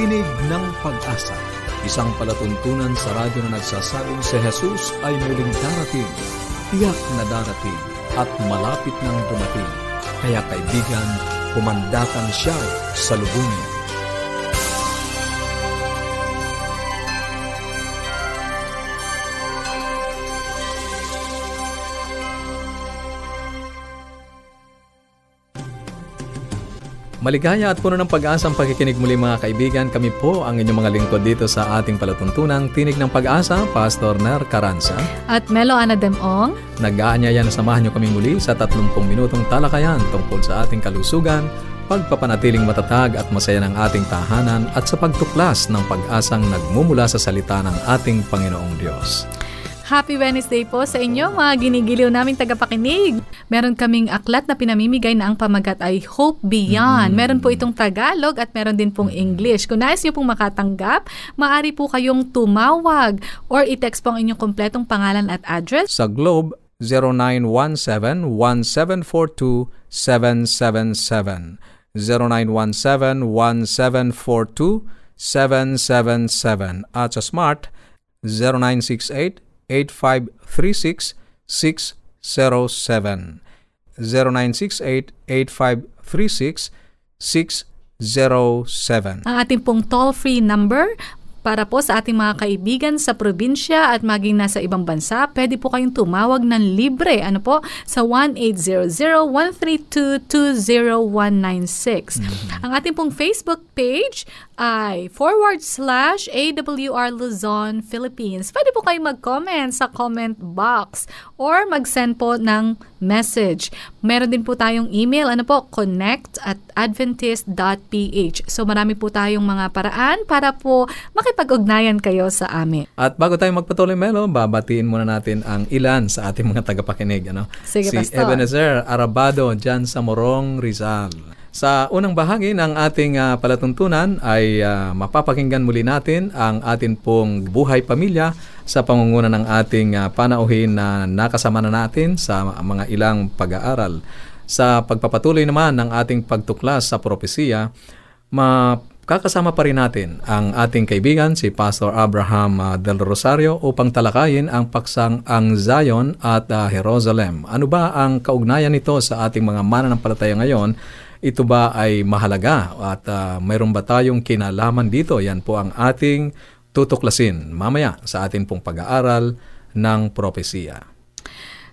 Tinig ng Pag-asa, isang palatuntunan sa radyo na nagsasabing si Jesus ay muling darating, tiyak na darating, at malapit nang dumating. Kaya kaibigan, pumandakan siya sa lubungin. Maligaya at puno ng pag-asang pakikinig muli mga kaibigan. Kami po ang inyong mga lingkod dito sa ating palatuntunang Tinig ng Pag-asa, Pastor Ner Caranza. At Melo Ana Demong. Nag-aanyaya na samahan niyo kami muli sa 30 minutong talakayan tungkol sa ating kalusugan, pagpapanatiling matatag at masaya ng ating tahanan at sa pagtuklas ng pag-asang nagmumula sa salita ng ating Panginoong Diyos. Happy Wednesday po sa inyo mga ginigiliw naming tagapakinig. Meron kaming aklat na pinamimigay na ang pamagat ay Hope Beyond. Mm. Meron po itong Tagalog at meron din pong English. Kung nais niyo pong makatanggap, maaari po kayong tumawag or i-text po ang inyong kompletong pangalan at address. Sa Globe, 0917-1742-777. 0917-1742-777. At sa Smart, 0968 0968-8536-607. 0968-8536-607. Ang ating pong toll-free number para po sa ating mga kaibigan sa probinsya at maging nasa ibang bansa, pwede po kayong tumawag ng libre. Ano po? Sa 1-800-132-20196. Mm-hmm. Ang ating pong Facebook page ay forward slash AWR Luzon, Philippines. Pwede po kayong mag-comment sa comment box or mag-send po ng message. Meron din po tayong email, ano po, connect at adventist.ph. So marami po tayong mga paraan para po makipag-ugnayan kayo sa amin. At bago tayo magpatuloy, Melo, babatiin muna natin ang ilan sa ating mga tagapakinig. Ano? Sige, si Pastor. Ebenezer Arabado dyan sa Morong, Rizal. Sa unang bahagi ng ating uh, palatuntunan ay uh, mapapakinggan muli natin ang atin pong buhay pamilya sa pangunguna ng ating uh, panauhin na nakasama na natin sa mga ilang pag-aaral. Sa pagpapatuloy naman ng ating pagtuklas sa propesiya, makakasama pa rin natin ang ating kaibigan si Pastor Abraham Del Rosario upang talakayin ang paksang ang Zion at uh, Jerusalem. Ano ba ang kaugnayan nito sa ating mga mananampalataya ngayon ito ba ay mahalaga at uh, mayroon ba tayong kinalaman dito? Yan po ang ating tutuklasin mamaya sa ating pong pag-aaral ng propesiya.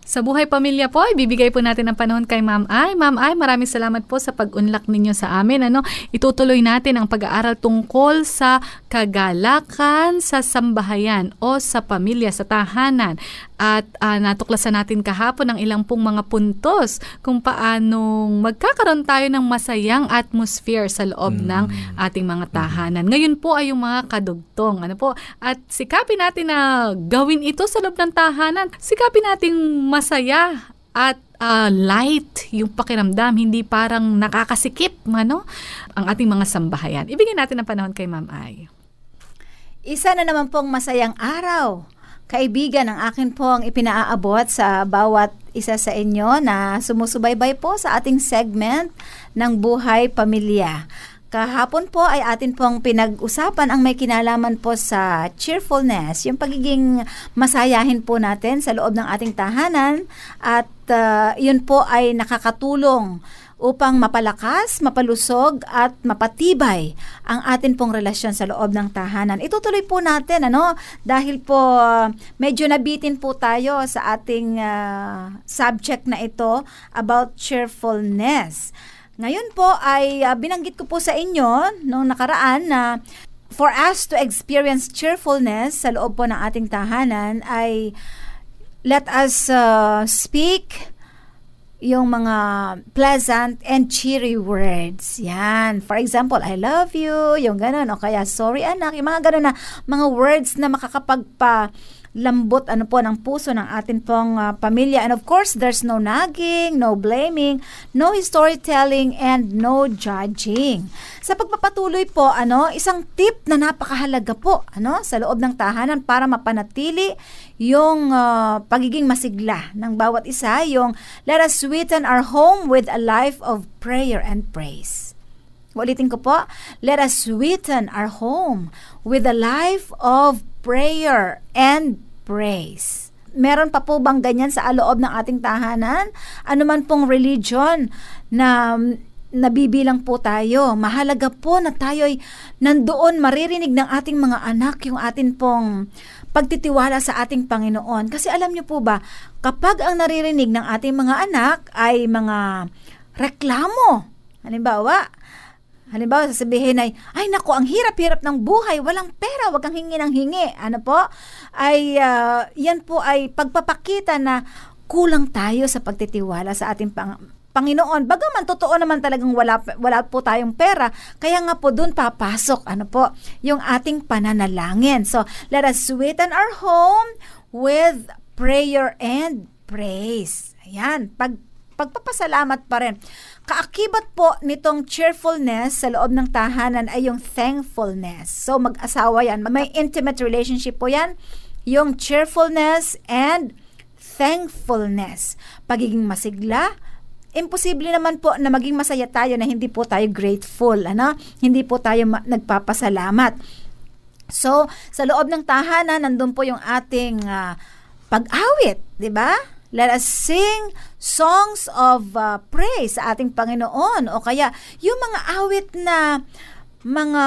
Sa Buhay Pamilya po, ibibigay po natin ang panahon kay Ma'am Ay. Ma'am Ay, maraming salamat po sa pag-unlak ninyo sa amin. Ano, itutuloy natin ang pag-aaral tungkol sa kagalakan sa sambahayan o sa pamilya, sa tahanan. At uh, natuklasan natin kahapon ang ilang pong mga puntos kung paanong magkakaroon tayo ng masayang atmosphere sa loob mm. ng ating mga tahanan. Ngayon po ay yung mga kadugtong. Ano po? At sikapin natin na gawin ito sa loob ng tahanan. Sikapin nating masaya at uh, light yung pakiramdam, hindi parang nakakasikip ano, ang ating mga sambahayan. Ibigay natin ang panahon kay Ma'am Ay. Isa na naman pong masayang araw. Kaibigan, ang akin pong ipinaaabot sa bawat isa sa inyo na sumusubaybay po sa ating segment ng Buhay Pamilya. Kahapon po ay atin pong pinag-usapan ang may kinalaman po sa cheerfulness, yung pagiging masayahin po natin sa loob ng ating tahanan at uh, yun po ay nakakatulong upang mapalakas, mapalusog at mapatibay ang atin pong relasyon sa loob ng tahanan. Itutuloy po natin ano dahil po uh, medyo nabitin po tayo sa ating uh, subject na ito about cheerfulness. Ngayon po ay uh, binanggit ko po sa inyo noong nakaraan na for us to experience cheerfulness sa loob po ng ating tahanan ay let us uh, speak yung mga pleasant and cheery words. Yan. For example, I love you, yung ganun. O kaya, sorry anak, yung mga ganun na mga words na makakapagpa lambot ano po ng puso ng atin pong uh, pamilya. And of course, there's no nagging, no blaming, no storytelling, and no judging. Sa pagpapatuloy po, ano, isang tip na napakahalaga po ano, sa loob ng tahanan para mapanatili yung uh, pagiging masigla ng bawat isa, yung let us sweeten our home with a life of prayer and praise. Ulitin ko po, let us sweeten our home with a life of prayer and praise. Meron pa po bang ganyan sa loob ng ating tahanan? Ano man pong religion na nabibilang po tayo. Mahalaga po na tayo ay nandoon maririnig ng ating mga anak yung atin pong pagtitiwala sa ating Panginoon. Kasi alam niyo po ba, kapag ang naririnig ng ating mga anak ay mga reklamo, halimbawa, Halimbawa, sasabihin ay, ay nako, ang hirap-hirap ng buhay, walang pera, wag kang hingi ng hingi. Ano po? Ay, uh, yan po ay pagpapakita na kulang tayo sa pagtitiwala sa ating pang Panginoon. Bagaman totoo naman talagang wala, wala po tayong pera, kaya nga po doon papasok, ano po, yung ating pananalangin. So, let us sweeten our home with prayer and praise. Ayan, pag pagpapasalamat pa rin. Kaakibat po nitong cheerfulness sa loob ng tahanan ay yung thankfulness. So mag-asawa yan, may intimate relationship po yan, yung cheerfulness and thankfulness. Pagiging masigla, imposible naman po na maging masaya tayo na hindi po tayo grateful, ano? Hindi po tayo ma- nagpapasalamat. So, sa loob ng tahanan, nandun po yung ating uh, pag-awit, di ba? Let us sing songs of uh, praise sa ating Panginoon o kaya yung mga awit na mga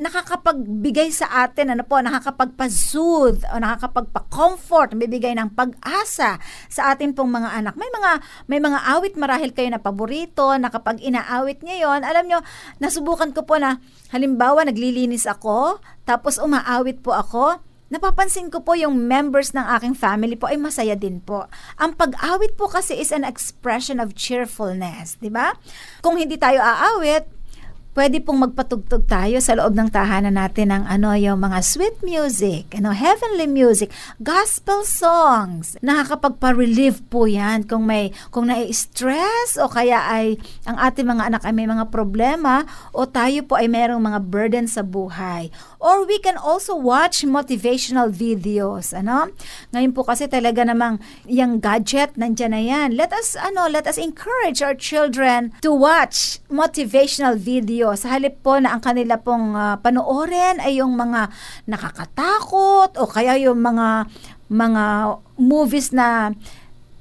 nakakapagbigay sa atin, ano po, nakakapagpa-soothe o nakakapagpa-comfort, bibigay ng pag-asa sa atin pong mga anak. May mga may mga awit marahil kayo na paborito, na kapag inaawit niyo yon, alam nyo, nasubukan ko po na halimbawa naglilinis ako, tapos umaawit po ako, napapansin ko po yung members ng aking family po ay masaya din po. Ang pag-awit po kasi is an expression of cheerfulness, di ba? Kung hindi tayo aawit, pwede pong magpatugtog tayo sa loob ng tahanan natin ng ano yung mga sweet music, ano heavenly music, gospel songs. Nakakapagpa-relieve po 'yan kung may kung nai-stress o kaya ay ang ating mga anak ay may mga problema o tayo po ay merong mga burden sa buhay. Or we can also watch motivational videos, ano? Ngayon po kasi talaga namang yung gadget nandiyan na 'yan. Let us ano, let us encourage our children to watch motivational videos tayo sa halip po na ang kanila pong uh, panoorin ay yung mga nakakatakot o kaya yung mga mga movies na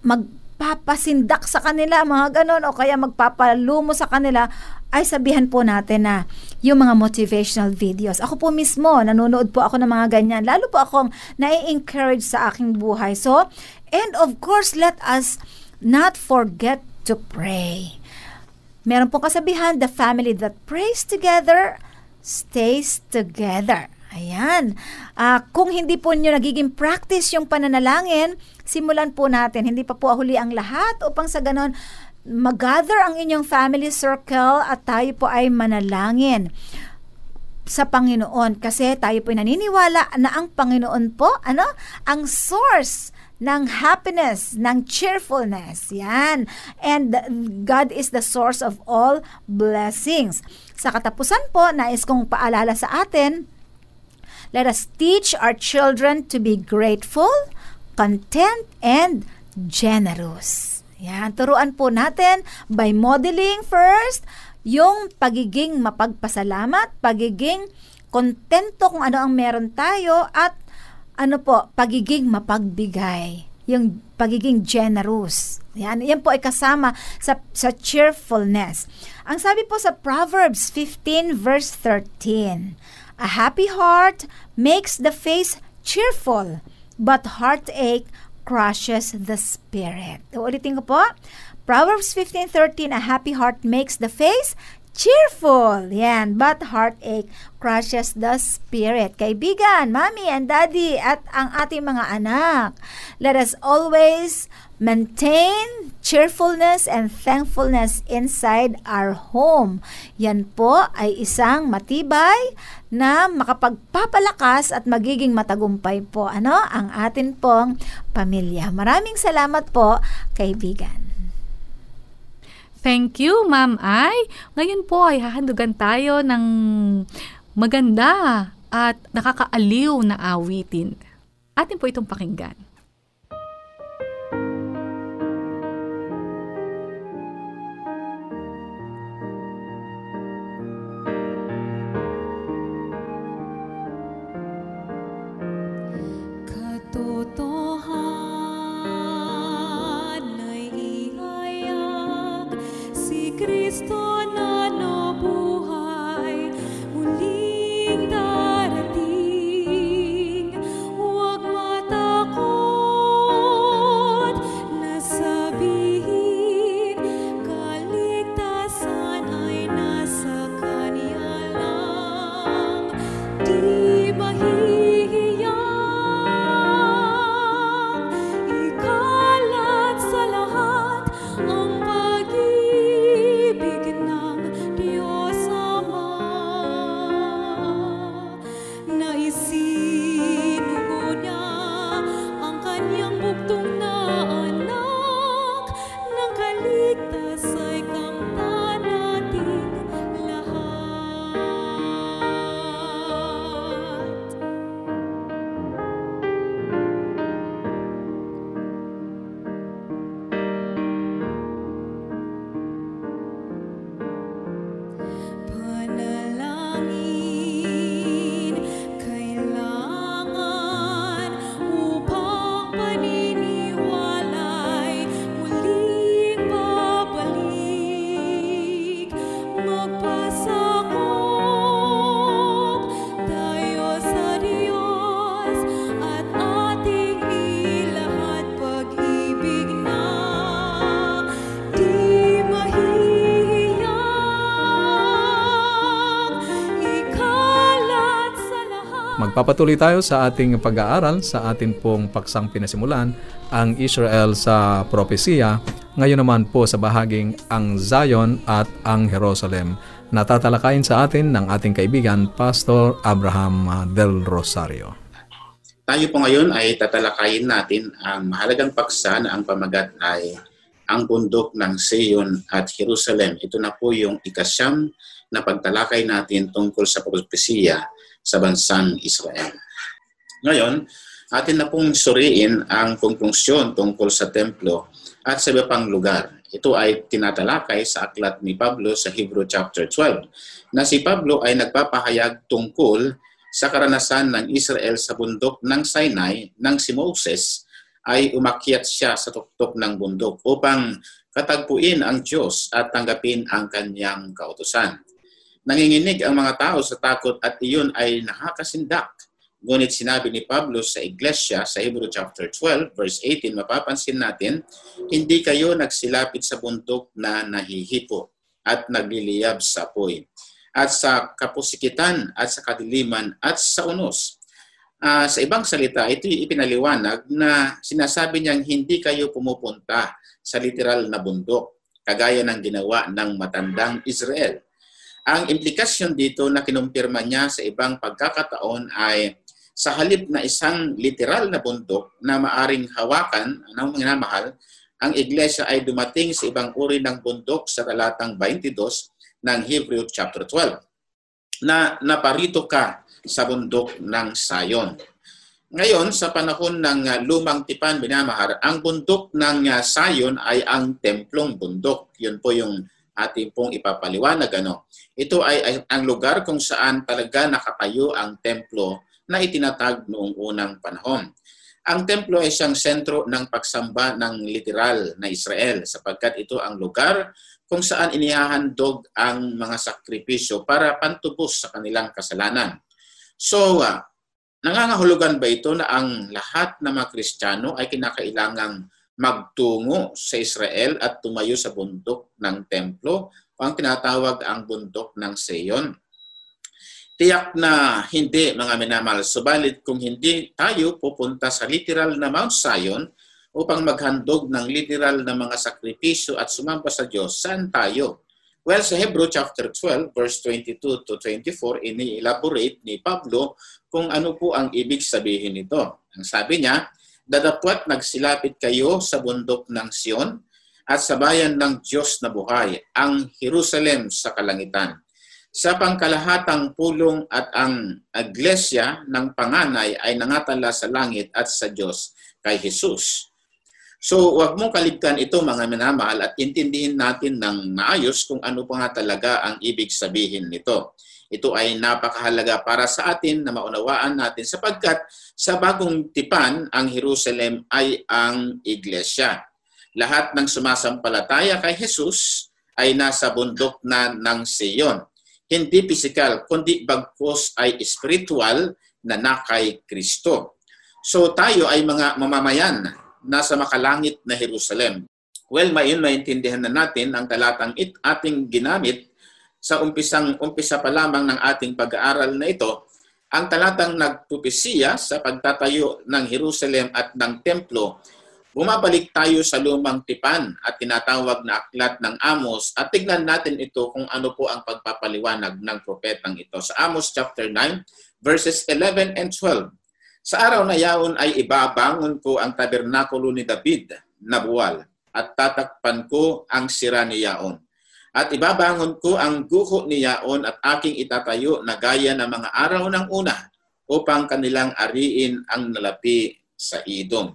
magpapasindak sa kanila, mga ganon, o kaya magpapalumo sa kanila, ay sabihan po natin na yung mga motivational videos. Ako po mismo, nanonood po ako ng mga ganyan. Lalo po akong nai-encourage sa aking buhay. So, and of course, let us not forget to pray. Meron pong kasabihan, the family that prays together stays together. Ayan. Uh, kung hindi po nyo nagiging practice yung pananalangin, simulan po natin. Hindi pa po huli ang lahat upang sa ganon mag-gather ang inyong family circle at tayo po ay manalangin sa Panginoon kasi tayo po naniniwala na ang Panginoon po ano ang source ng happiness, ng cheerfulness. Yan. And God is the source of all blessings. Sa katapusan po, nais kong paalala sa atin, let us teach our children to be grateful, content, and generous. Yan, turuan po natin by modeling first yung pagiging mapagpasalamat, pagiging kontento kung ano ang meron tayo at ano po, pagiging mapagbigay, yung pagiging generous. Yan, yan po ay kasama sa, sa cheerfulness. Ang sabi po sa Proverbs 15 verse 13, A happy heart makes the face cheerful, but heartache crushes the spirit. Ulitin ko po. Proverbs 15:13, a happy heart makes the face cheerful. Yan, but heartache crushes the spirit. Kaibigan, mommy and daddy at ang ating mga anak, let us always maintain cheerfulness and thankfulness inside our home. Yan po ay isang matibay na makapagpapalakas at magiging matagumpay po ano ang atin pong pamilya. Maraming salamat po, kaibigan. Thank you, Ma'am Ay. Ngayon po ay hahandugan tayo ng maganda at nakakaaliw na awitin. Atin po itong pakinggan. Di lahat. Magpapatuloy tayo sa ating pag-aaral sa atin pong paksang pinasimulan, ang Israel sa propesiya. Ngayon naman po sa bahaging ang Zion at ang Jerusalem. Natatalakayin sa atin ng ating kaibigan, Pastor Abraham ah, Del Rosario. Tayo po ngayon ay tatalakayin natin ang mahalagang paksa na ang pamagat ay ang bundok ng Sion at Jerusalem. Ito na po yung ikasyam na pagtalakay natin tungkol sa propesiya sa bansang Israel. Ngayon, atin na pong suriin ang konklusyon tungkol sa templo at sa iba pang lugar. Ito ay tinatalakay sa aklat ni Pablo sa Hebrew chapter 12 na si Pablo ay nagpapahayag tungkol sa karanasan ng Israel sa bundok ng Sinai nang si Moses ay umakyat siya sa tuktok ng bundok upang katagpuin ang Diyos at tanggapin ang kanyang kautusan. Nanginginig ang mga tao sa takot at iyon ay nakakasindak. Ngunit sinabi ni Pablo sa iglesia sa Hebrew chapter 12 verse 18, mapapansin natin, hindi kayo nagsilapit sa bundok na nahihipo at nagliliyab sa apoy at sa kapusikitan at sa kadiliman at sa unos. Ah, sa ibang salita, ito ipinaliwanag na sinasabi niyang hindi kayo pumupunta sa literal na bundok, kagaya ng ginawa ng matandang Israel. Ang implikasyon dito na kinumpirma niya sa ibang pagkakataon ay sa halip na isang literal na bundok na maaring hawakan ng minamahal, ang iglesia ay dumating sa ibang uri ng bundok sa talatang 22 ng Hebrew chapter 12 na naparito ka sa bundok ng Sayon. Ngayon, sa panahon ng uh, lumang tipan binamahar, ang bundok ng uh, Sayon ay ang templong bundok. Yun po yung ating pong ipapaliwanag. Ano? Ito ay, ay ang lugar kung saan talaga nakatayo ang templo na itinatag noong unang panahon. Ang templo ay siyang sentro ng pagsamba ng literal na Israel sapagkat ito ang lugar kung saan inihahandog ang mga sakripisyo para pantubos sa kanilang kasalanan. So, uh, nangangahulugan ba ito na ang lahat ng mga Kristiyano ay kinakailangang magtungo sa Israel at tumayo sa bundok ng templo ang tinatawag ang bundok ng Seyon? Tiyak na hindi mga minamahal. Subalit kung hindi tayo pupunta sa literal na Mount Zion upang maghandog ng literal na mga sakripisyo at sumamba sa Diyos, saan tayo? Well, sa Hebrew chapter 12, verse 22 to 24, ini-elaborate ni Pablo kung ano po ang ibig sabihin nito. Ang sabi niya, Dadapwat nagsilapit kayo sa bundok ng Sion at sa bayan ng Diyos na buhay, ang Jerusalem sa kalangitan. Sa pangkalahatang pulong at ang iglesia ng panganay ay nangatala sa langit at sa Diyos kay Jesus. So, wag mong kaligtan ito mga minamahal at intindihin natin ng maayos kung ano pa nga talaga ang ibig sabihin nito. Ito ay napakahalaga para sa atin na maunawaan natin sapagkat sa bagong tipan, ang Jerusalem ay ang iglesia. Lahat ng sumasampalataya kay Jesus ay nasa bundok na ng Sion. Hindi pisikal, kundi bagkos ay spiritual na nakay Kristo. So tayo ay mga mamamayan nasa makalangit na Jerusalem. Well, mayon maintindihan na natin ang talatang it ating ginamit sa umpisang umpisa pa lamang ng ating pag-aaral na ito, ang talatang nagpupisiya sa pagtatayo ng Jerusalem at ng templo, bumabalik tayo sa lumang tipan at tinatawag na aklat ng Amos at tignan natin ito kung ano po ang pagpapaliwanag ng propetang ito. Sa Amos chapter 9, verses 11 and 12. Sa araw na yaon ay ibabangon ko ang tabernakulo ni David na buwal at tatakpan ko ang sira ni Yaon. At ibabangon ko ang guho ni Yaon at aking itatayo na gaya ng mga araw ng una upang kanilang ariin ang nalapi sa idom.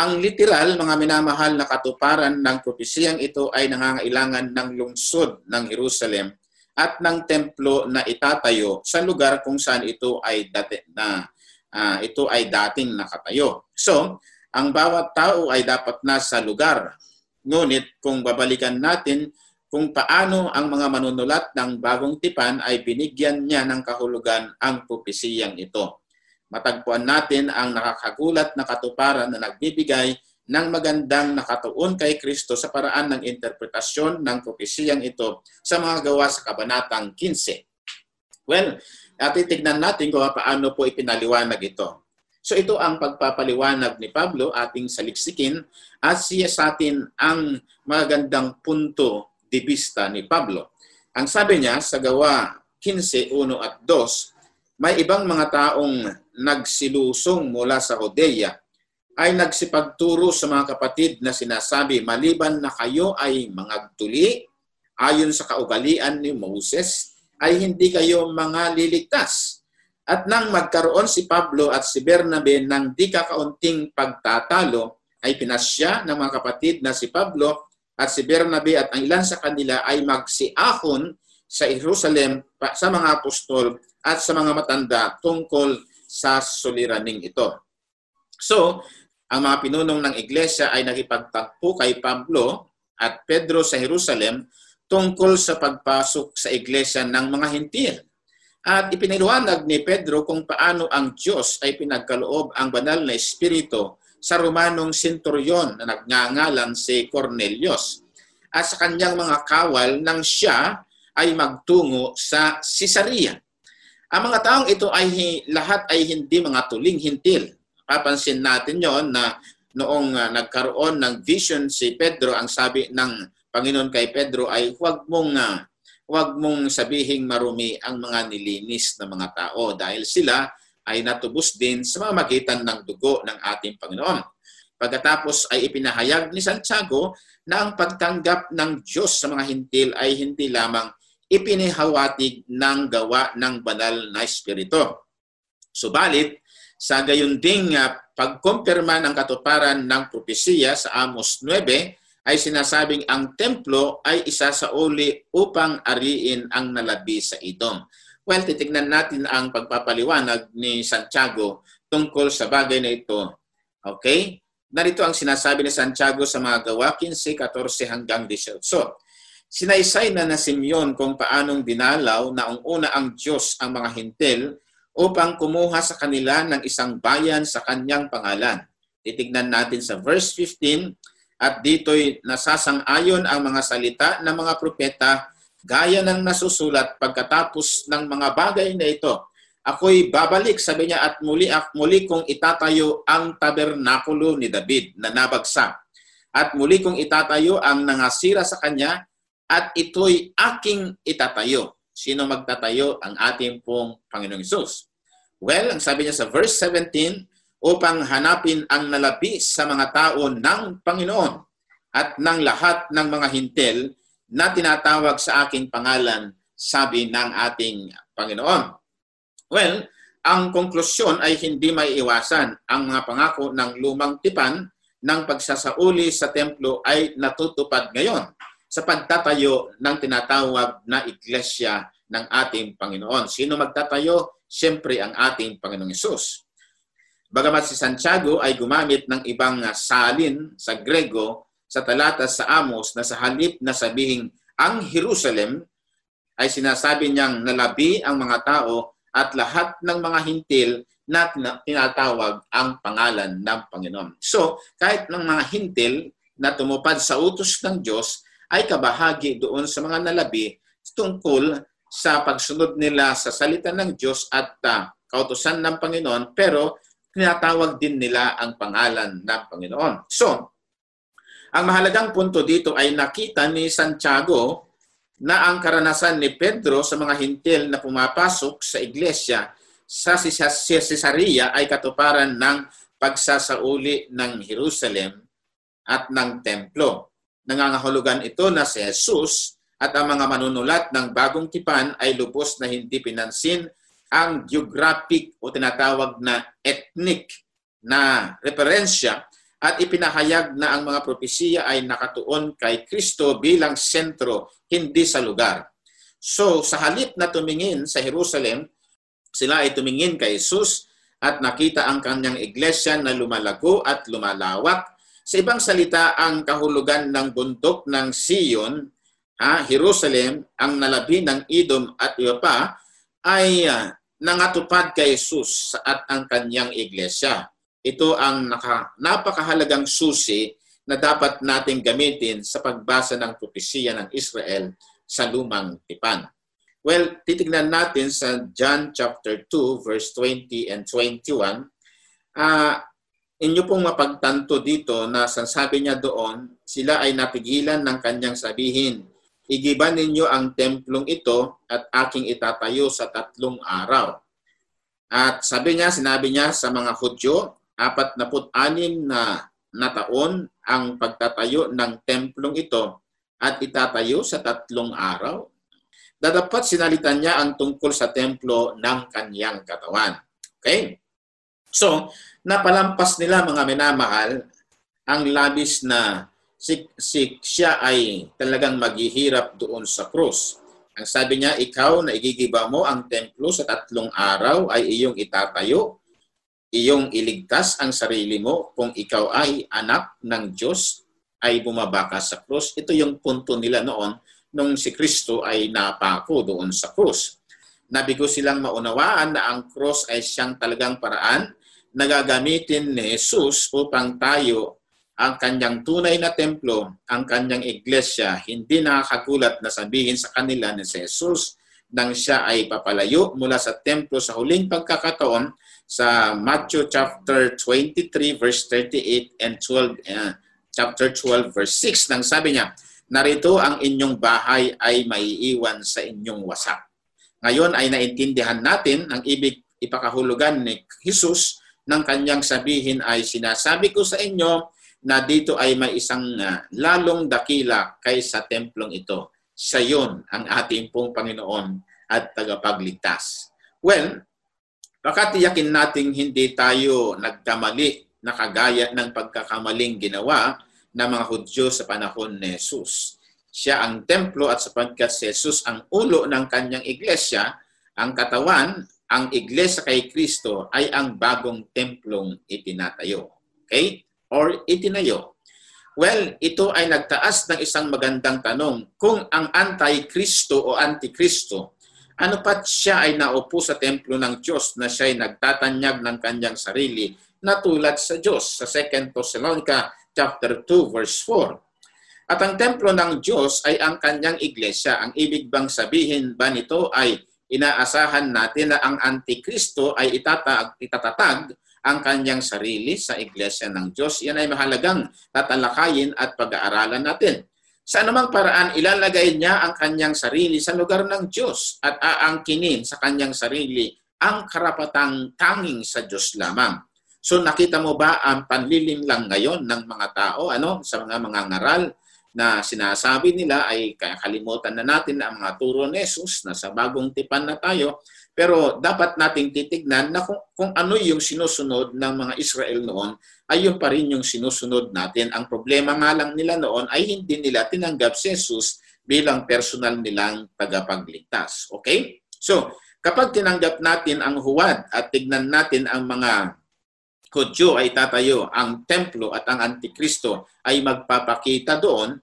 Ang literal, mga minamahal na katuparan ng propesiyang ito ay nangangailangan ng lungsod ng Jerusalem at ng templo na itatayo sa lugar kung saan ito ay dati na uh, ito ay dating nakatayo. So, ang bawat tao ay dapat nasa lugar. Ngunit kung babalikan natin kung paano ang mga manunulat ng bagong tipan ay binigyan niya ng kahulugan ang propesiyang ito. Matagpuan natin ang nakakagulat na katuparan na nagbibigay ng magandang nakatuon kay Kristo sa paraan ng interpretasyon ng propesiyang ito sa mga gawa sa Kabanatang 15. Well, at titignan natin kung paano po ipinaliwanag ito. So ito ang pagpapaliwanag ni Pablo ating saliksikin at siya sa atin ang magandang punto de vista ni Pablo. Ang sabi niya sa gawa 15, 1 at 2, may ibang mga taong nagsilusong mula sa Judea ay nagsipagturo sa mga kapatid na sinasabi, maliban na kayo ay mga tuli, ayon sa kaugalian ni Moses, ay hindi kayo mga liligtas at nang magkaroon si Pablo at si Bernabe ng di kakaunting pagtatalo, ay pinasya ng mga kapatid na si Pablo at si Bernabe at ang ilan sa kanila ay magsiahon sa Jerusalem sa mga apostol at sa mga matanda tungkol sa suliraning ito. So, ang mga pinunong ng iglesia ay nagipagtagpo kay Pablo at Pedro sa Jerusalem tungkol sa pagpasok sa iglesia ng mga hintil. At ipiniliwanag ni Pedro kung paano ang Diyos ay pinagkaloob ang banal na espiritu sa Romanong senturyon na nagngangalan si Cornelius at sa kanyang mga kawal nang siya ay magtungo sa Caesarea. Ang mga taong ito ay lahat ay hindi mga tuling hintil. Papansin natin yon na noong uh, nagkaroon ng vision si Pedro, ang sabi ng Panginoon kay Pedro ay huwag mong uh, huwag mong sabihing marumi ang mga nilinis na mga tao dahil sila ay natubos din sa mamagitan ng dugo ng ating Panginoon. Pagkatapos ay ipinahayag ni Santiago na ang pagtanggap ng Diyos sa mga hintil ay hindi lamang ipinihawatig ng gawa ng banal na espiritu. Subalit, sa gayon ding uh, pagkumpirma ng katuparan ng propesiya sa Amos 9, ay sinasabing ang templo ay isa sa uli upang ariin ang nalabi sa Edom. Well, titignan natin ang pagpapaliwanag ni Santiago tungkol sa bagay na ito. Okay? Narito ang sinasabi ni Santiago sa mga gawa 15, 14 hanggang 18. So, sinaysay na na Simeon kung paanong dinalaw na ang una ang Diyos ang mga hintil upang kumuha sa kanila ng isang bayan sa kanyang pangalan. Titignan natin sa verse 15 at dito'y nasasang-ayon ang mga salita ng mga propeta gaya ng nasusulat pagkatapos ng mga bagay na ito. Ako'y babalik, sabi niya, at muli, at muli kong itatayo ang tabernakulo ni David na nabagsak. At muli kong itatayo ang nangasira sa kanya at ito'y aking itatayo. Sino magtatayo? Ang ating pong Panginoong Isus. Well, ang sabi niya sa verse 17, upang hanapin ang nalabi sa mga tao ng Panginoon at ng lahat ng mga hintil na tinatawag sa aking pangalan, sabi ng ating Panginoon. Well, ang konklusyon ay hindi may iwasan. Ang mga pangako ng lumang tipan ng pagsasauli sa templo ay natutupad ngayon sa pagtatayo ng tinatawag na iglesia ng ating Panginoon. Sino magtatayo? Siyempre ang ating Panginoong Isus. Bagamat si Santiago ay gumamit ng ibang salin sa Grego sa talata sa Amos na sa halip na sabihing ang Jerusalem ay sinasabi niyang nalabi ang mga tao at lahat ng mga hintil na tina- tinatawag ang pangalan ng Panginoon. So, kahit ng mga hintil na tumupad sa utos ng Diyos ay kabahagi doon sa mga nalabi tungkol sa pagsunod nila sa salita ng Diyos at ah, kautosan ng Panginoon pero tinatawag din nila ang pangalan ng Panginoon. So, ang mahalagang punto dito ay nakita ni Santiago na ang karanasan ni Pedro sa mga hintil na pumapasok sa iglesia sa Caesarea ay katuparan ng pagsasauli ng Jerusalem at ng templo. Nangangahulugan ito na si Jesus at ang mga manunulat ng bagong tipan ay lubos na hindi pinansin ang geographic o tinatawag na ethnic na referensya at ipinahayag na ang mga propesiya ay nakatuon kay Kristo bilang sentro, hindi sa lugar. So, sa halip na tumingin sa Jerusalem, sila ay tumingin kay Jesus at nakita ang kanyang iglesia na lumalago at lumalawak. Sa ibang salita, ang kahulugan ng bundok ng Sion, ha, Jerusalem, ang nalabi ng Edom at iba pa, ay ah, nangatupad kay Jesus at ang kanyang iglesia. Ito ang naka, napakahalagang susi na dapat nating gamitin sa pagbasa ng propesiya ng Israel sa lumang tipan. Well, titignan natin sa John chapter 2 verse 20 and 21. Ah, inyo pong mapagtanto dito na sabi niya doon, sila ay napigilan ng kanyang sabihin, Igiban ninyo ang templong ito at aking itatayo sa tatlong araw. At sabi niya, sinabi niya sa mga Hudyo, apat na anim na na taon ang pagtatayo ng templong ito at itatayo sa tatlong araw. Dadapat sinalitan niya ang tungkol sa templo ng kanyang katawan. Okay? So, napalampas nila mga minamahal ang labis na si, si siya ay talagang maghihirap doon sa krus. Ang sabi niya, ikaw na igigiba mo ang templo sa tatlong araw ay iyong itatayo, iyong iligtas ang sarili mo kung ikaw ay anak ng Diyos ay bumaba ka sa krus. Ito yung punto nila noon nung si Kristo ay napako doon sa krus. Nabigo silang maunawaan na ang krus ay siyang talagang paraan na gagamitin ni Jesus upang tayo ang kanyang tunay na templo, ang kanyang iglesia, hindi nakakagulat na sabihin sa kanila ni Jesus nang siya ay papalayo mula sa templo sa huling pagkakataon sa Matthew chapter 23 verse 38 and 12 uh, chapter 12 verse 6 nang sabi niya narito ang inyong bahay ay maiiwan sa inyong wasak. Ngayon ay naintindihan natin ang ibig ipakahulugan ni Jesus ng kanyang sabihin ay sinasabi ko sa inyo na dito ay may isang uh, lalong dakila kaysa templong ito. Siya yun ang ating pong Panginoon at tagapagligtas. Well, baka tiyakin nating hindi tayo nagkamali na kagaya ng pagkakamaling ginawa ng mga Hudyo sa panahon ni Jesus. Siya ang templo at sapagkat si Jesus ang ulo ng kanyang iglesia, ang katawan, ang iglesia kay Kristo ay ang bagong templong itinatayo. Okay? or itinayo? Well, ito ay nagtaas ng isang magandang tanong. Kung ang anti-Kristo o anti-Kristo, ano pat siya ay naupo sa templo ng Diyos na siya ay nagtatanyag ng kanyang sarili na tulad sa Diyos sa 2 Thessalonica chapter 2 verse 4. At ang templo ng Diyos ay ang kanyang iglesia. Ang ibig bang sabihin ba nito ay inaasahan natin na ang antikristo ay itatag, itatatag ang kanyang sarili sa iglesia ng Diyos. Yan ay mahalagang tatalakayin at pag-aaralan natin. Sa anumang paraan, ilalagay niya ang kanyang sarili sa lugar ng Diyos at aangkinin sa kanyang sarili ang karapatang tanging sa Diyos lamang. So nakita mo ba ang panlilim lang ngayon ng mga tao ano sa mga mga ngaral na sinasabi nila ay kalimutan na natin ang mga turo ni Jesus na sa bagong tipan na tayo pero dapat nating titignan na kung, kung ano yung sinusunod ng mga Israel noon ay yung pa rin yung sinusunod natin. Ang problema nga lang nila noon ay hindi nila tinanggap si Jesus bilang personal nilang tagapagligtas. Okay? So, kapag tinanggap natin ang huwad at tignan natin ang mga Hudyo ay tatayo, ang templo at ang Antikristo ay magpapakita doon,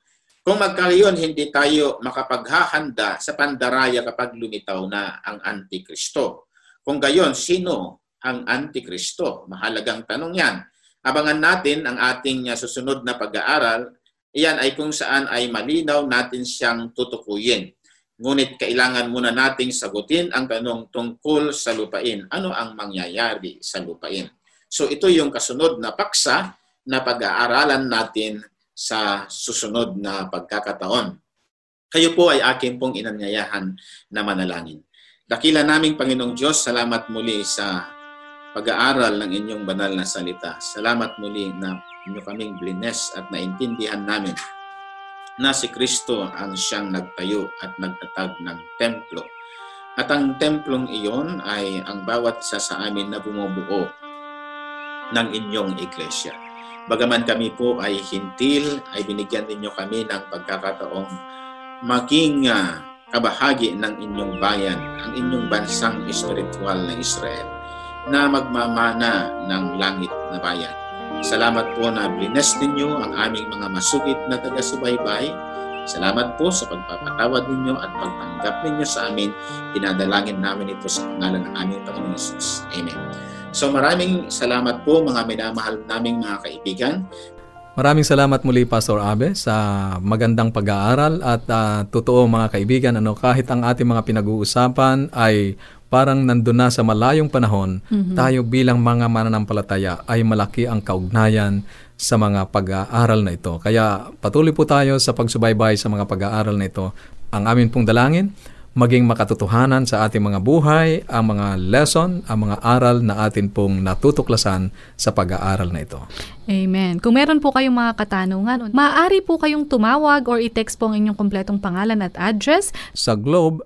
Kung magkaroon, hindi tayo makapaghahanda sa pandaraya kapag lumitaw na ang Antikristo. Kung gayon, sino ang Antikristo? Mahalagang tanong yan. Abangan natin ang ating uh, susunod na pag-aaral. Iyan ay kung saan ay malinaw natin siyang tutukuyin. Ngunit kailangan muna nating sagutin ang tanong tungkol sa lupain. Ano ang mangyayari sa lupain? So ito yung kasunod na paksa na pag-aaralan natin sa susunod na pagkakataon. Kayo po ay akin pong inanyayahan na manalangin. Dakila naming Panginoong Diyos, salamat muli sa pag-aaral ng inyong banal na salita. Salamat muli na inyo kaming blines at naintindihan namin na si Kristo ang siyang nagtayo at nagtatag ng templo. At ang templong iyon ay ang bawat isa sa amin na bumubuo ng inyong iglesia. Bagaman kami po ay hintil, ay binigyan ninyo kami ng pagkakataong maging uh, kabahagi ng inyong bayan, ang inyong bansang espiritual na Israel, na magmamana ng langit na bayan. Salamat po na blines ninyo ang aming mga masugid na taga-subaybay. Salamat po sa pagpapatawad ninyo at pagtanggap ninyo sa amin. Dinadalangin namin ito sa pangalan ng aming Panginoon Jesus. Amen. So maraming salamat po mga minamahal naming mga kaibigan. Maraming salamat muli Pastor Abe sa magandang pag-aaral at ah, totoo mga kaibigan ano kahit ang ating mga pinag-uusapan ay parang nandun na sa malayong panahon, tayo bilang mga mananampalataya ay malaki ang kaugnayan sa mga pag-aaral na ito. Kaya patuloy po tayo sa pagsubaybay sa mga pag-aaral na ito. Ang amin pong dalangin, maging makatotohanan sa ating mga buhay, ang mga lesson, ang mga aral na atin pong natutuklasan sa pag-aaral na ito. Amen. Kung meron po kayong mga katanungan, maaari po kayong tumawag or i-text po ang inyong kompletong pangalan at address Sa Globe,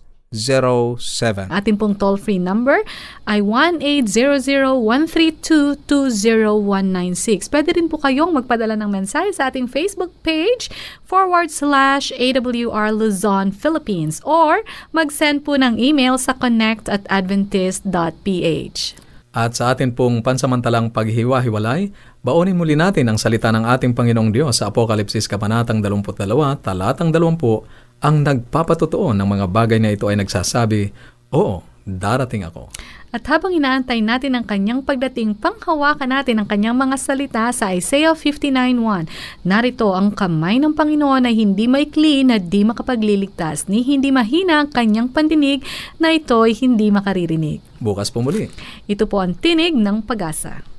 0968-8536-607. Ating pong toll-free number ay 1-800-132-20196. Pwede rin po kayong magpadala ng mensahe sa ating Facebook page forward slash AWR Luzon, Philippines or mag-send po ng email sa connect at adventist.ph. At sa atin pong pansamantalang paghiwa-hiwalay, baunin muli natin ang salita ng ating Panginoong Diyos sa Apokalipsis Kabanatang 22, talatang 20, ang nagpapatotoo ng mga bagay na ito ay nagsasabi, Oo, darating ako. At habang inaantay natin ang kanyang pagdating, panghawakan natin ang kanyang mga salita sa Isaiah 59.1. Narito ang kamay ng Panginoon ay hindi maikli na di makapagliligtas, ni hindi mahina ang kanyang pandinig na ito'y hindi makaririnig. Bukas po muli. Ito po ang tinig ng pag-asa.